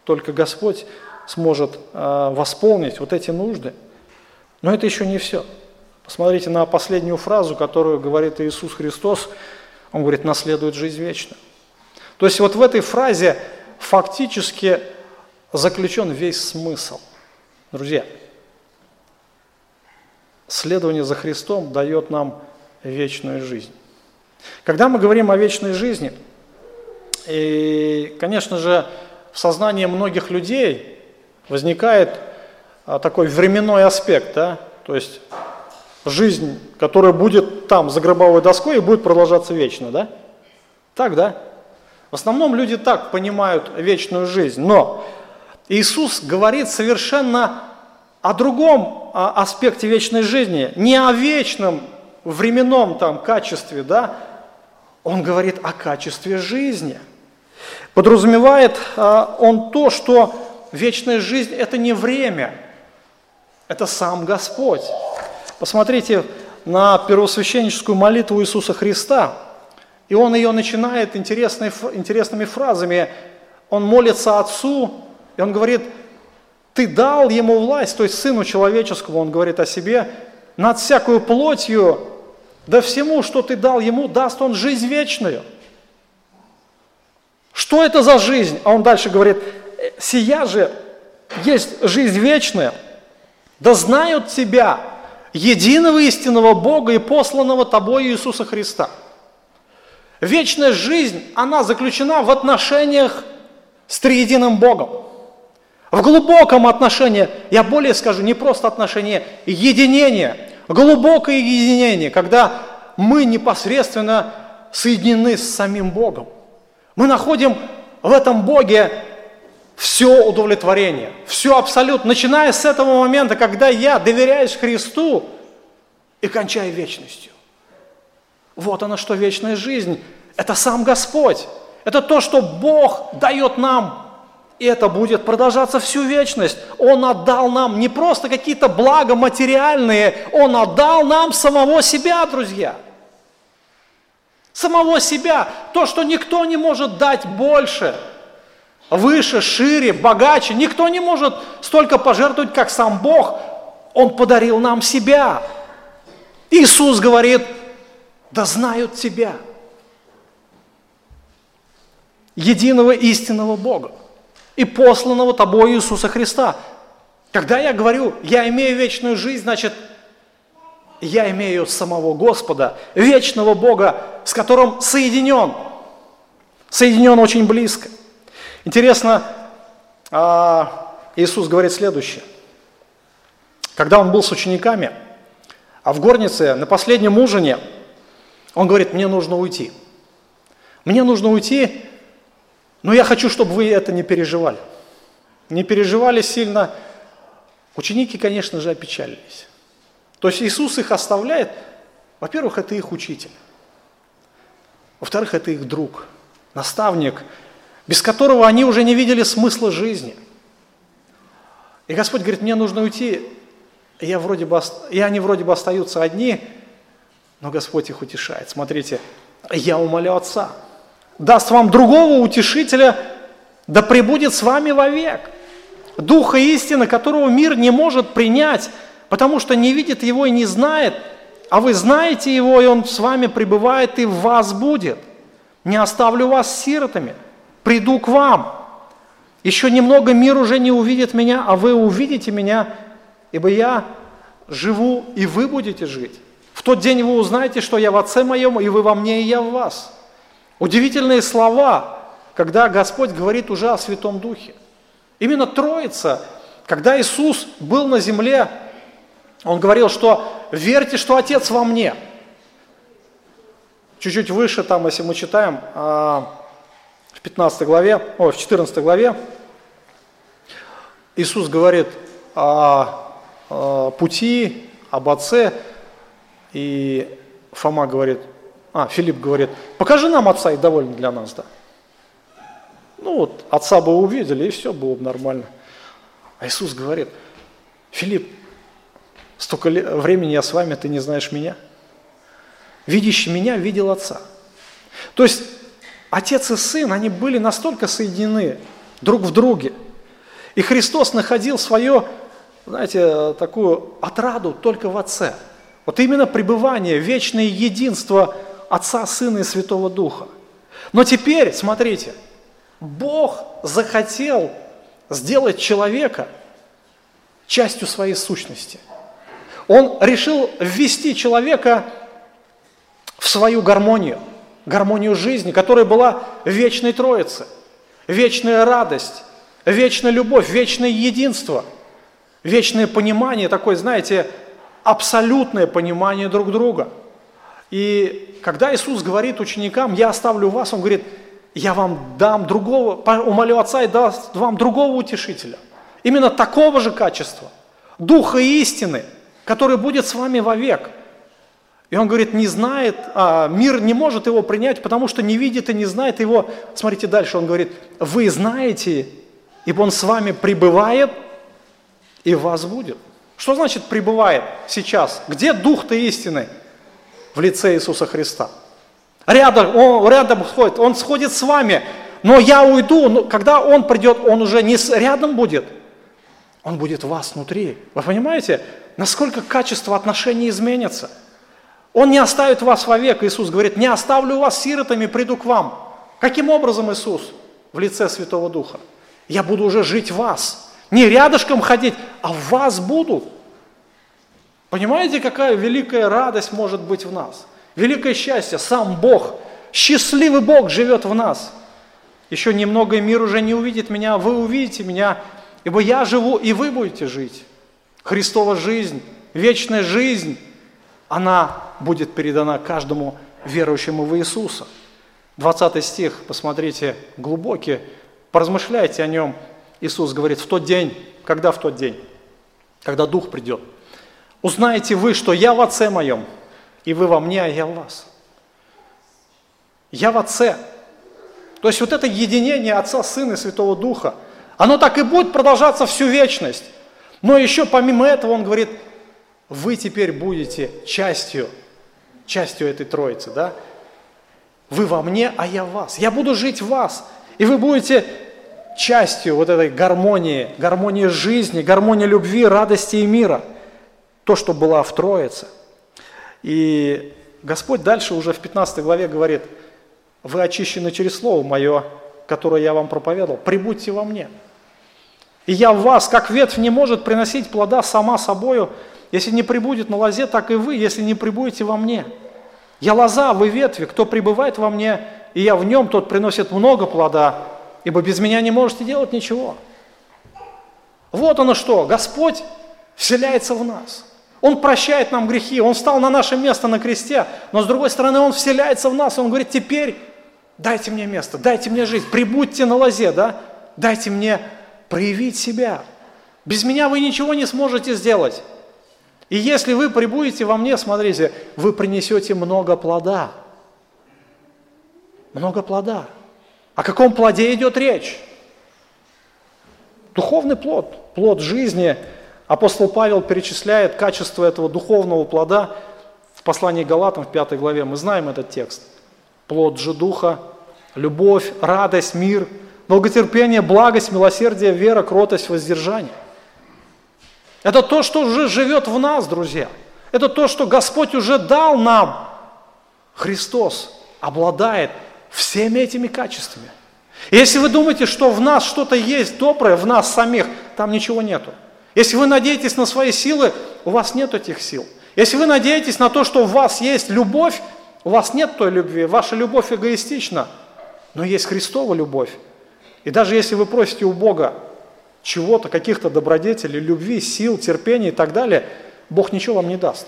S1: только Господь сможет э, восполнить вот эти нужды. Но это еще не все. Посмотрите на последнюю фразу, которую говорит Иисус Христос. Он говорит, наследует жизнь вечную. То есть вот в этой фразе фактически заключен весь смысл. Друзья, следование за Христом дает нам вечную жизнь. Когда мы говорим о вечной жизни, и, конечно же, в сознании многих людей возникает а, такой временной аспект, да? то есть жизнь, которая будет там за гробовой доской и будет продолжаться вечно, да? Так, да? В основном люди так понимают вечную жизнь, но Иисус говорит совершенно о другом аспекте вечной жизни, не о вечном временном там качестве, да, он говорит о качестве жизни. Подразумевает а, он то, что вечная жизнь – это не время, это сам Господь. Посмотрите на первосвященническую молитву Иисуса Христа, и он ее начинает интересными фразами. Он молится Отцу, и он говорит, ты дал ему власть, то есть Сыну Человеческому, он говорит о себе, над всякую плотью, да всему, что ты дал ему, даст он жизнь вечную. Что это за жизнь? А он дальше говорит, сия же есть жизнь вечная, да знают тебя, единого истинного Бога и посланного тобой Иисуса Христа. Вечная жизнь, она заключена в отношениях с триединым Богом. В глубоком отношении, я более скажу, не просто отношение, единение, глубокое единение, когда мы непосредственно соединены с самим Богом. Мы находим в этом Боге все удовлетворение, все абсолютно, начиная с этого момента, когда я доверяюсь Христу и кончаю вечностью. Вот она что вечная жизнь. Это сам Господь. Это то, что Бог дает нам. И это будет продолжаться всю вечность. Он отдал нам не просто какие-то блага материальные, Он отдал нам самого себя, друзья. Самого себя. То, что никто не может дать больше – выше, шире, богаче. Никто не может столько пожертвовать, как сам Бог. Он подарил нам себя. Иисус говорит, да знают тебя, единого истинного Бога и посланного тобой Иисуса Христа. Когда я говорю, я имею вечную жизнь, значит, я имею самого Господа, вечного Бога, с которым соединен, соединен очень близко. Интересно, а, Иисус говорит следующее. Когда он был с учениками, а в горнице на последнем ужине, он говорит, мне нужно уйти. Мне нужно уйти, но я хочу, чтобы вы это не переживали. Не переживали сильно. Ученики, конечно же, опечалились. То есть Иисус их оставляет, во-первых, это их учитель. Во-вторых, это их друг, наставник, без которого они уже не видели смысла жизни. И Господь говорит, мне нужно уйти, я вроде бы, и они вроде бы остаются одни, но Господь их утешает. Смотрите, я умолю Отца, даст вам другого утешителя, да пребудет с вами вовек. Духа истины, которого мир не может принять, потому что не видит его и не знает, а вы знаете его, и он с вами пребывает и в вас будет. Не оставлю вас сиротами – приду к вам. Еще немного мир уже не увидит меня, а вы увидите меня, ибо я живу, и вы будете жить. В тот день вы узнаете, что я в Отце моем, и вы во мне, и я в вас. Удивительные слова, когда Господь говорит уже о Святом Духе. Именно Троица, когда Иисус был на земле, Он говорил, что верьте, что Отец во мне. Чуть-чуть выше там, если мы читаем, а, в 15 главе, о, в 14 главе Иисус говорит о, о пути, об Отце, и Фома говорит, а, Филипп говорит, покажи нам Отца, и довольно для нас, да. Ну вот, Отца бы увидели, и все было бы нормально. А Иисус говорит, Филипп, столько времени я с вами, ты не знаешь меня. Видящий меня видел Отца. То есть Отец и Сын, они были настолько соединены друг в друге. И Христос находил свое, знаете, такую отраду только в Отце. Вот именно пребывание, вечное единство Отца, Сына и Святого Духа. Но теперь, смотрите, Бог захотел сделать человека частью своей сущности. Он решил ввести человека в свою гармонию, гармонию жизни, которая была вечной Троице, вечная радость, вечная любовь, вечное единство, вечное понимание, такое, знаете, абсолютное понимание друг друга. И когда Иисус говорит ученикам, я оставлю вас, Он говорит, я вам дам другого, умолю Отца и даст вам другого утешителя. Именно такого же качества, духа истины, который будет с вами вовек. И он говорит, не знает, а мир не может его принять, потому что не видит и не знает его. Смотрите дальше, он говорит, вы знаете, ибо он с вами пребывает и вас будет. Что значит пребывает сейчас? Где дух-то истины? В лице Иисуса Христа. Рядом, он рядом сходит, он сходит с вами, но я уйду, но когда он придет, он уже не рядом будет, он будет в вас внутри. Вы понимаете, насколько качество отношений изменится? Он не оставит вас вовек, Иисус говорит, не оставлю вас сиротами, приду к вам. Каким образом Иисус? В лице Святого Духа. Я буду уже жить в вас. Не рядышком ходить, а в вас буду. Понимаете, какая великая радость может быть в нас? Великое счастье, сам Бог, счастливый Бог живет в нас. Еще немного и мир уже не увидит меня, вы увидите меня, ибо я живу, и вы будете жить. Христова жизнь, вечная жизнь, она будет передана каждому верующему в Иисуса. 20 стих, посмотрите, глубокий, поразмышляйте о нем – Иисус говорит, в тот день, когда в тот день? Когда Дух придет. Узнаете вы, что я в Отце моем, и вы во мне, а я в вас. Я в Отце. То есть вот это единение Отца, Сына и Святого Духа, оно так и будет продолжаться всю вечность. Но еще помимо этого он говорит, вы теперь будете частью, частью этой Троицы, да? Вы во мне, а я в вас. Я буду жить в вас. И вы будете частью вот этой гармонии, гармонии жизни, гармонии любви, радости и мира. То, что было в Троице. И Господь дальше уже в 15 главе говорит, вы очищены через Слово Мое, которое я вам проповедовал, прибудьте во мне. И я в вас, как ветвь не может приносить плода сама собою, если не прибудет на лозе, так и вы, если не прибудете во мне. Я лоза, вы ветви, кто пребывает во мне, и я в нем, тот приносит много плода, ибо без меня не можете делать ничего. Вот оно что, Господь вселяется в нас. Он прощает нам грехи, Он встал на наше место на кресте, но с другой стороны Он вселяется в нас, Он говорит, теперь дайте мне место, дайте мне жизнь, прибудьте на лозе, да? дайте мне проявить себя. Без меня вы ничего не сможете сделать. И если вы прибудете во мне, смотрите, вы принесете много плода. Много плода. О каком плоде идет речь? Духовный плод, плод жизни. Апостол Павел перечисляет качество этого духовного плода в послании Галатам в пятой главе. Мы знаем этот текст. Плод же Духа, любовь, радость, мир, долготерпение, благость, милосердие, вера, кротость, воздержание. Это то, что уже живет в нас, друзья. Это то, что Господь уже дал нам. Христос обладает всеми этими качествами. если вы думаете, что в нас что-то есть доброе, в нас самих, там ничего нету. Если вы надеетесь на свои силы, у вас нет этих сил. Если вы надеетесь на то, что у вас есть любовь, у вас нет той любви, ваша любовь эгоистична, но есть Христова любовь. И даже если вы просите у Бога чего-то, каких-то добродетелей, любви, сил, терпения и так далее, Бог ничего вам не даст.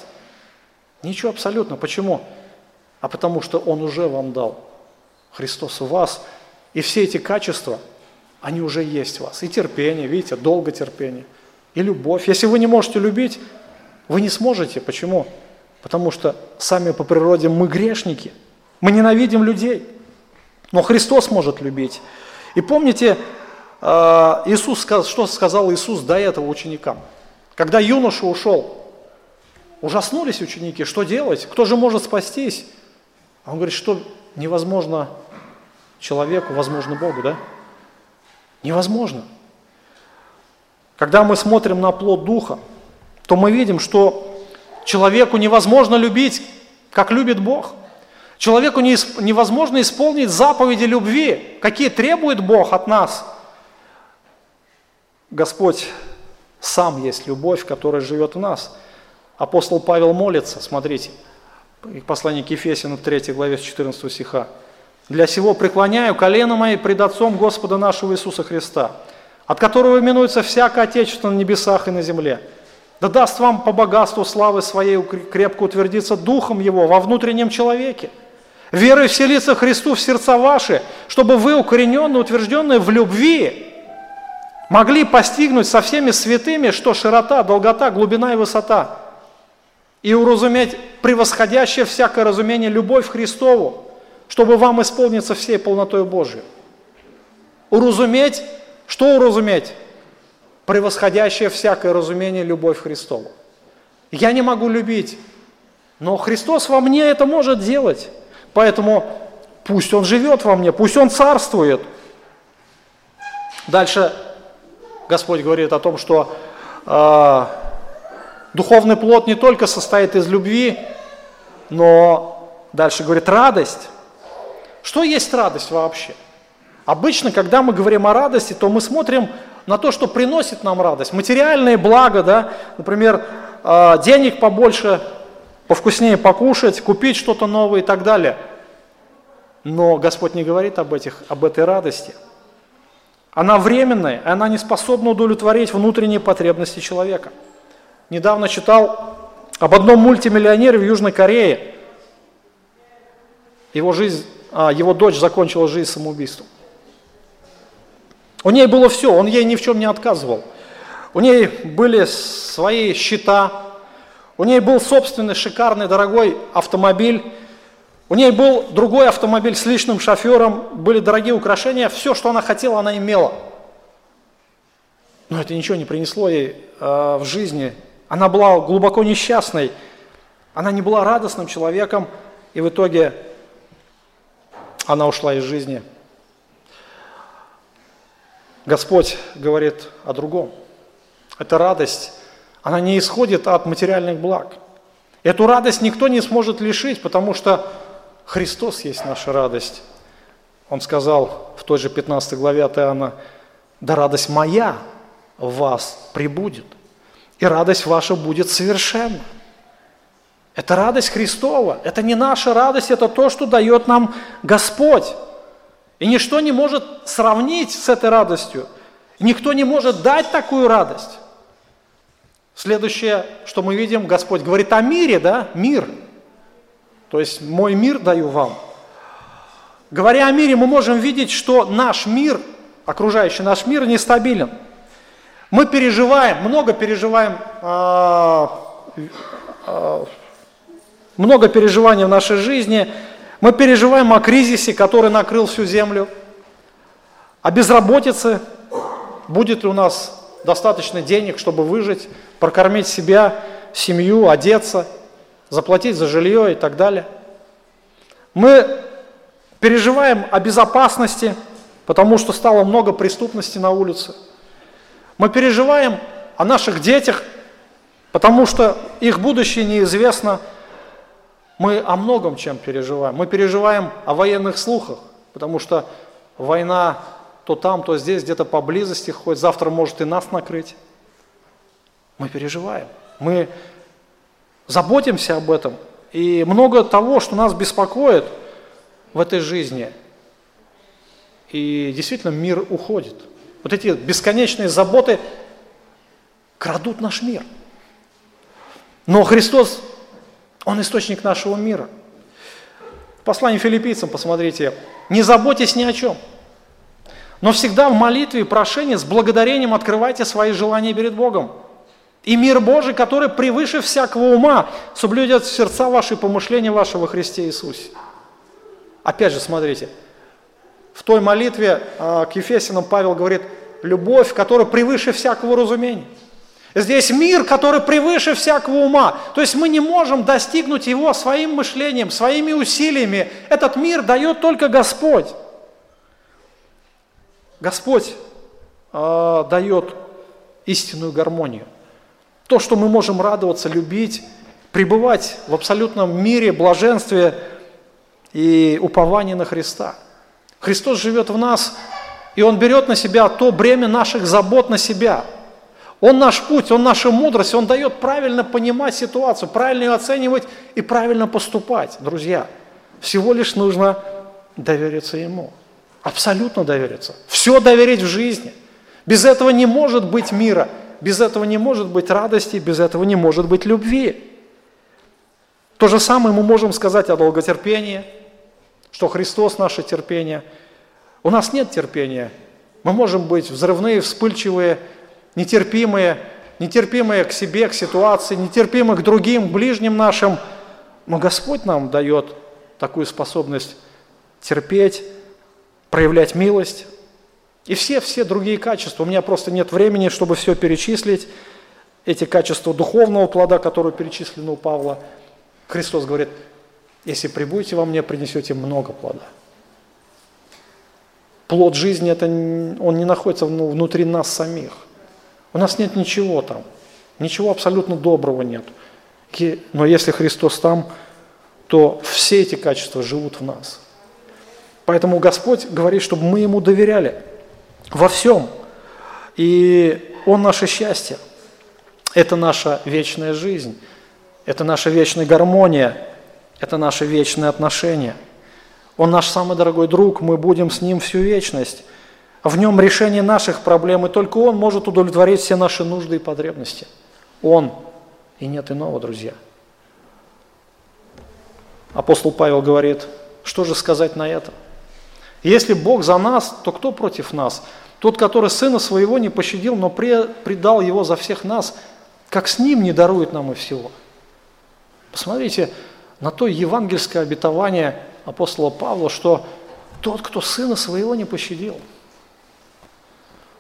S1: Ничего абсолютно. Почему? А потому что Он уже вам дал. Христос у вас, и все эти качества, они уже есть в вас. И терпение, видите, долготерпение, и любовь. Если вы не можете любить, вы не сможете. Почему? Потому что сами по природе мы грешники. Мы ненавидим людей. Но Христос может любить. И помните, а, Иисус, что сказал Иисус до этого ученикам? Когда юноша ушел, ужаснулись ученики, что делать? Кто же может спастись? А он говорит, что невозможно человеку, возможно Богу, да? Невозможно. Когда мы смотрим на плод Духа, то мы видим, что Человеку невозможно любить, как любит Бог. Человеку невозможно исполнить заповеди любви, какие требует Бог от нас. Господь сам есть любовь, которая живет в нас. Апостол Павел молится, смотрите, послание к Ефесину 3 главе 14 стиха. «Для сего преклоняю колено мои пред Отцом Господа нашего Иисуса Христа, от которого именуется всякое Отечество на небесах и на земле. Да даст вам по богатству славы своей крепко утвердиться Духом Его во внутреннем человеке, верой вселиться Христу в сердца ваши, чтобы вы, укорененные, утвержденные в любви, могли постигнуть со всеми святыми, что широта, долгота, глубина и высота, и уразуметь превосходящее всякое разумение любовь Христову, чтобы вам исполниться всей полнотой Божией. Уразуметь, что уразуметь? Превосходящее всякое разумение любовь Христову. Я не могу любить, но Христос во мне это может делать. Поэтому пусть Он живет во мне, пусть Он царствует. Дальше Господь говорит о том, что э, Духовный плод не только состоит из любви, но дальше говорит радость. Что есть радость вообще? Обычно, когда мы говорим о радости, то мы смотрим на то, что приносит нам радость. Материальные блага, да, например, а, денег побольше, повкуснее покушать, купить что-то новое и так далее. Но Господь не говорит об, этих, об этой радости. Она временная, она не способна удовлетворить внутренние потребности человека – недавно читал об одном мультимиллионере в Южной Корее. Его, жизнь, а, его дочь закончила жизнь самоубийством. У ней было все, он ей ни в чем не отказывал. У ней были свои счета, у ней был собственный шикарный дорогой автомобиль, у ней был другой автомобиль с личным шофером, были дорогие украшения, все, что она хотела, она имела. Но это ничего не принесло ей э, в жизни она была глубоко несчастной, она не была радостным человеком, и в итоге она ушла из жизни. Господь говорит о другом. Эта радость, она не исходит от материальных благ. Эту радость никто не сможет лишить, потому что Христос есть наша радость. Он сказал в той же 15 главе от Иоанна, «Да радость моя в вас прибудет» и радость ваша будет совершенна. Это радость Христова, это не наша радость, это то, что дает нам Господь. И ничто не может сравнить с этой радостью. Никто не может дать такую радость. Следующее, что мы видим, Господь говорит о мире, да, мир. То есть мой мир даю вам. Говоря о мире, мы можем видеть, что наш мир, окружающий наш мир, нестабилен. Мы переживаем, много переживаем, а, а, много переживаний в нашей жизни. Мы переживаем о кризисе, который накрыл всю землю, о безработице, будет ли у нас достаточно денег, чтобы выжить, прокормить себя, семью, одеться, заплатить за жилье и так далее. Мы переживаем о безопасности, потому что стало много преступности на улице – мы переживаем о наших детях, потому что их будущее неизвестно. Мы о многом чем переживаем. Мы переживаем о военных слухах, потому что война то там, то здесь, где-то поблизости ходит, завтра может и нас накрыть. Мы переживаем. Мы заботимся об этом. И много того, что нас беспокоит в этой жизни. И действительно мир уходит – вот эти бесконечные заботы крадут наш мир. Но Христос, Он источник нашего мира. В послании филиппийцам, посмотрите, не заботьтесь ни о чем, но всегда в молитве и прошении с благодарением открывайте свои желания перед Богом. И мир Божий, который превыше всякого ума, соблюдет сердца ваши и помышления вашего Христе Иисусе. Опять же, смотрите, в той молитве а, к Ефесянам Павел говорит, любовь, которая превыше всякого разумения. Здесь мир, который превыше всякого ума. То есть мы не можем достигнуть его своим мышлением, своими усилиями. Этот мир дает только Господь. Господь э, дает истинную гармонию. То, что мы можем радоваться, любить, пребывать в абсолютном мире, блаженстве и уповании на Христа. Христос живет в нас, и Он берет на себя то бремя наших забот на себя. Он наш путь, Он наша мудрость, Он дает правильно понимать ситуацию, правильно ее оценивать и правильно поступать. Друзья, всего лишь нужно довериться Ему. Абсолютно довериться. Все доверить в жизни. Без этого не может быть мира, без этого не может быть радости, без этого не может быть любви. То же самое мы можем сказать о долготерпении, что Христос наше терпение. У нас нет терпения. Мы можем быть взрывные, вспыльчивые, нетерпимые, нетерпимые к себе, к ситуации, нетерпимые к другим, ближним нашим. Но Господь нам дает такую способность терпеть, проявлять милость. И все-все другие качества. У меня просто нет времени, чтобы все перечислить. Эти качества духовного плода, которые перечислены у Павла – Христос говорит, если прибудете во мне, принесете много плода. Плод жизни, это, он не находится ну, внутри нас самих. У нас нет ничего там, ничего абсолютно доброго нет. Но если Христос там, то все эти качества живут в нас. Поэтому Господь говорит, чтобы мы Ему доверяли во всем. И Он наше счастье. Это наша вечная жизнь. Это наша вечная гармония, это наши вечные отношения. Он наш самый дорогой друг, мы будем с ним всю вечность. В нем решение наших проблем, и только он может удовлетворить все наши нужды и потребности. Он, и нет иного, друзья. Апостол Павел говорит, что же сказать на это? Если Бог за нас, то кто против нас? Тот, который сына своего не пощадил, но предал его за всех нас, как с ним не дарует нам и всего – Посмотрите на то евангельское обетование апостола Павла, что тот, кто сына своего не пощадил.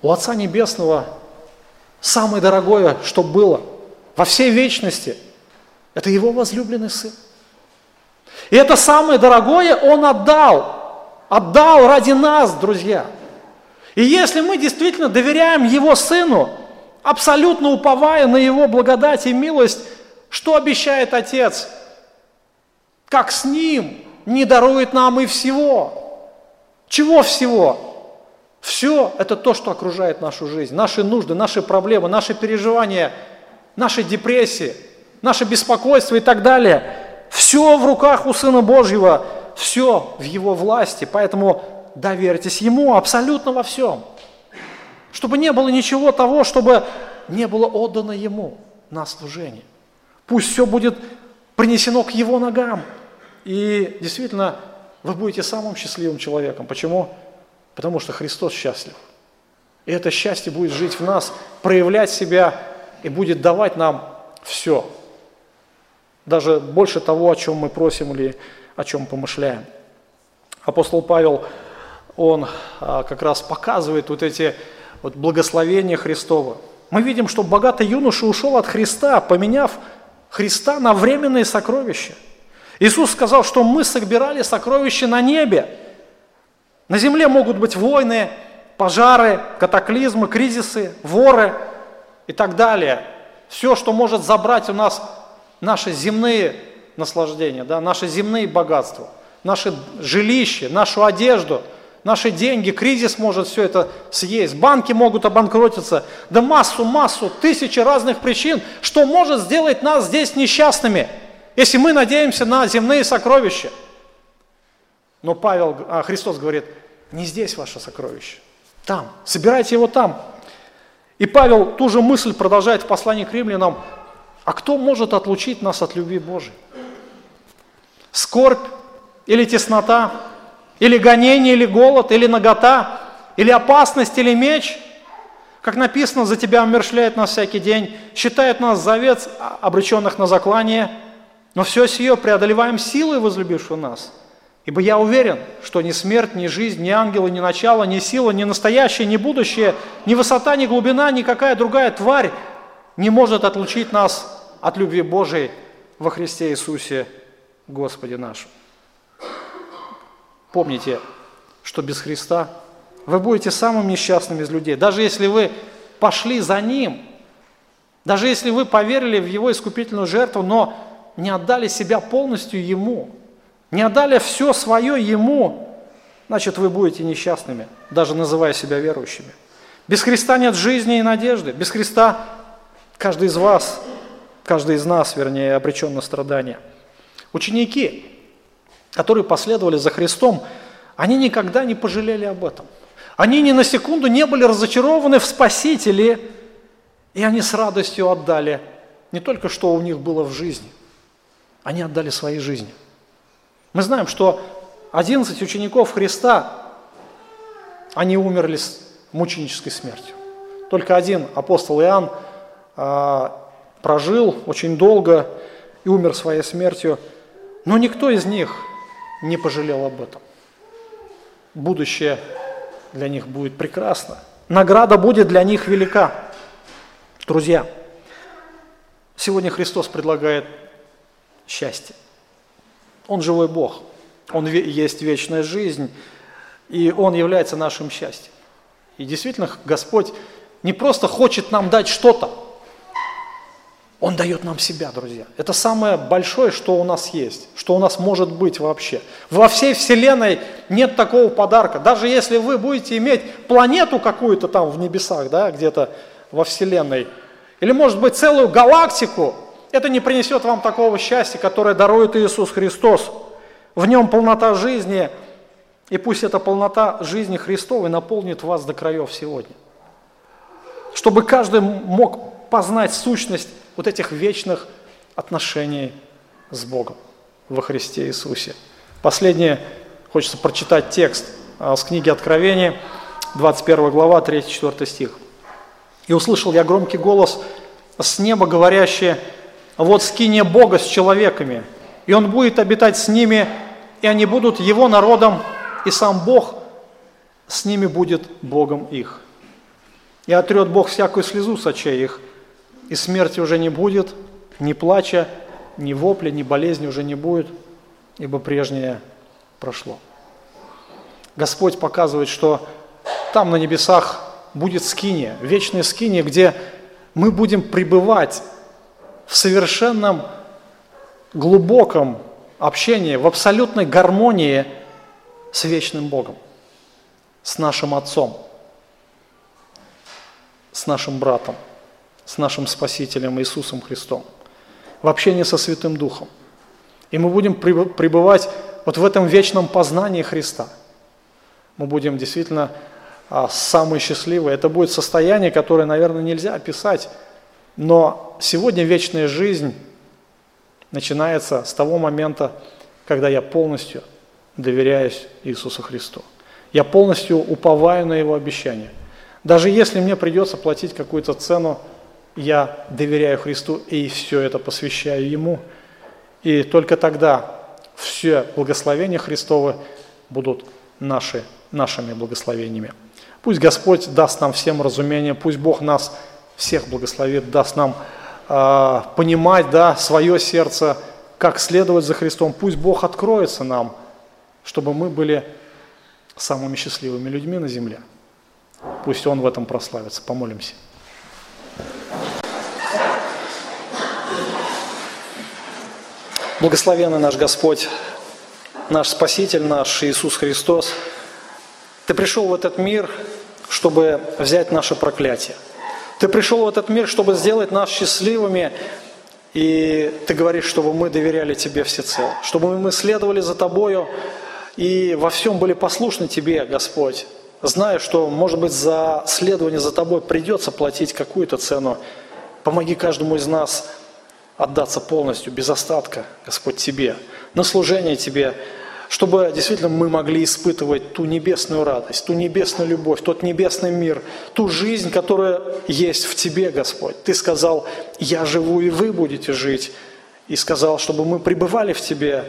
S1: У Отца Небесного самое дорогое, что было во всей вечности, это его возлюбленный сын. И это самое дорогое он отдал, отдал ради нас, друзья. И если мы действительно доверяем его сыну, абсолютно уповая на его благодать и милость, что обещает Отец? Как с Ним не дарует нам и всего. Чего всего? Все – это то, что окружает нашу жизнь, наши нужды, наши проблемы, наши переживания, наши депрессии, наше беспокойство и так далее. Все в руках у Сына Божьего, все в Его власти, поэтому доверьтесь Ему абсолютно во всем. Чтобы не было ничего того, чтобы не было отдано Ему на служение. Пусть все будет принесено к Его ногам. И действительно, вы будете самым счастливым человеком. Почему? Потому что Христос счастлив. И это счастье будет жить в нас, проявлять себя и будет давать нам все. Даже больше того, о чем мы просим или о чем помышляем. Апостол Павел, он а, как раз показывает вот эти вот благословения Христова. Мы видим, что богатый юноша ушел от Христа, поменяв Христа на временные сокровища. Иисус сказал, что мы собирали сокровища на небе. На земле могут быть войны, пожары, катаклизмы, кризисы, воры и так далее. Все, что может забрать у нас наши земные наслаждения, да, наши земные богатства, наши жилища, нашу одежду – наши деньги, кризис может все это съесть, банки могут обанкротиться, да массу-массу, тысячи разных причин, что может сделать нас здесь несчастными, если мы надеемся на земные сокровища. Но Павел, а Христос говорит, не здесь ваше сокровище, там, собирайте его там. И Павел ту же мысль продолжает в послании к римлянам, а кто может отлучить нас от любви Божией? Скорбь или теснота, или гонение, или голод, или нагота, или опасность, или меч. Как написано, за тебя умершляет нас всякий день, считает нас завет обреченных на заклание, но все сие преодолеваем силой возлюбившего нас. Ибо я уверен, что ни смерть, ни жизнь, ни ангелы, ни начало, ни сила, ни настоящее, ни будущее, ни высота, ни глубина, никакая другая тварь не может отлучить нас от любви Божией во Христе Иисусе Господе нашему. Помните, что без Христа вы будете самым несчастным из людей. Даже если вы пошли за Ним, даже если вы поверили в Его искупительную жертву, но не отдали себя полностью Ему, не отдали все свое Ему, значит, вы будете несчастными, даже называя себя верующими. Без Христа нет жизни и надежды. Без Христа каждый из вас, каждый из нас, вернее, обречен на страдания. Ученики, которые последовали за Христом, они никогда не пожалели об этом. Они ни на секунду не были разочарованы в Спасителе, и они с радостью отдали не только что у них было в жизни, они отдали свои жизни. Мы знаем, что 11 учеников Христа, они умерли с мученической смертью. Только один апостол Иоанн а, прожил очень долго и умер своей смертью, но никто из них не пожалел об этом. Будущее для них будет прекрасно. Награда будет для них велика. Друзья, сегодня Христос предлагает счастье. Он живой Бог, Он есть вечная жизнь, и Он является нашим счастьем. И действительно, Господь не просто хочет нам дать что-то, Он дает нам себя, друзья. Это самое большое, что у нас есть, что у нас может быть вообще. Во всей Вселенной нет такого подарка. Даже если вы будете иметь планету какую-то там в небесах, да, где-то во Вселенной, или может быть целую галактику, это не принесет вам такого счастья, которое дарует Иисус Христос. В нем полнота жизни, и пусть эта полнота жизни Христовой наполнит вас до краев сегодня. Чтобы каждый мог познать сущность вот этих вечных отношений с Богом во Христе Иисусе. Последнее, хочется прочитать текст а, с книги Откровения, 21 глава, 3-4 стих. «И услышал я громкий голос с неба, говорящий, вот скиния Бога с человеками, и Он будет обитать с ними, и они будут Его народом, и сам Бог с ними будет Богом их. И отрет Бог всякую слезу с очей их, и смерти уже не будет, ни плача, ни вопля, ни болезни уже не будет, ибо прежнее прошло. Господь показывает, что там на небесах будет скиния, вечная скиния, где мы будем пребывать в совершенном глубоком общении, в абсолютной гармонии с вечным Богом, с нашим Отцом, с нашим братом, с нашим Спасителем Иисусом Христом, в общении со Святым Духом. И мы будем пребывать вот в этом вечном познании Христа. Мы будем действительно а, самые счастливые. Это будет состояние, которое, наверное, нельзя описать но сегодня вечная жизнь начинается с того момента, когда я полностью доверяюсь Иисусу Христу. Я полностью уповаю на Его обещание. Даже если мне придется платить какую-то цену, я доверяю Христу и все это посвящаю Ему. И только тогда все благословения Христовы будут наши, нашими благословениями. Пусть Господь даст нам всем разумение, пусть Бог нас всех благословит, даст нам э, понимать да, свое сердце, как следовать за Христом. Пусть Бог откроется нам, чтобы мы были самыми счастливыми людьми на земле. Пусть Он в этом прославится. Помолимся. Благословенный наш Господь, наш Спаситель, наш Иисус Христос, Ты пришел в этот мир, чтобы взять наше проклятие – ты пришел в этот мир, чтобы сделать нас счастливыми, и ты говоришь, чтобы мы доверяли Тебе всецело, чтобы мы следовали за Тобою и во всем были послушны Тебе, Господь, зная, что, может быть, за следование за Тобой придется платить какую-то цену. Помоги каждому из нас отдаться полностью, без остатка, Господь, Тебе, на служение Тебе, чтобы действительно мы могли испытывать ту небесную радость, ту небесную любовь, тот небесный мир, ту жизнь, которая есть в Тебе, Господь. Ты сказал, я живу, и вы будете жить. И сказал, чтобы мы пребывали в Тебе,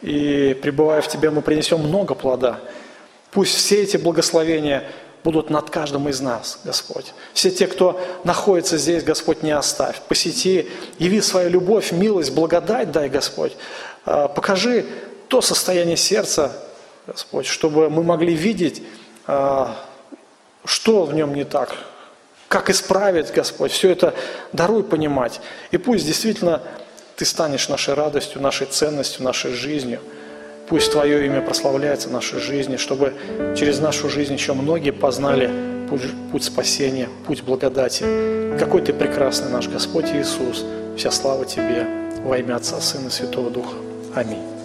S1: и пребывая в Тебе, мы принесем много плода. Пусть все эти благословения будут над каждым из нас, Господь. Все те, кто находится здесь, Господь, не оставь. Посети, яви свою любовь, милость, благодать дай, Господь. А, покажи то состояние сердца, Господь, чтобы мы могли видеть, а, что в нем не так, как исправить, Господь, все это даруй понимать. И пусть действительно Ты станешь нашей радостью, нашей ценностью, нашей жизнью. Пусть Твое имя прославляется в нашей жизни, чтобы через нашу жизнь еще многие познали путь, путь спасения, путь благодати. Какой Ты прекрасный наш Господь Иисус. Вся слава Тебе во имя Отца, Сына и Святого Духа. Аминь.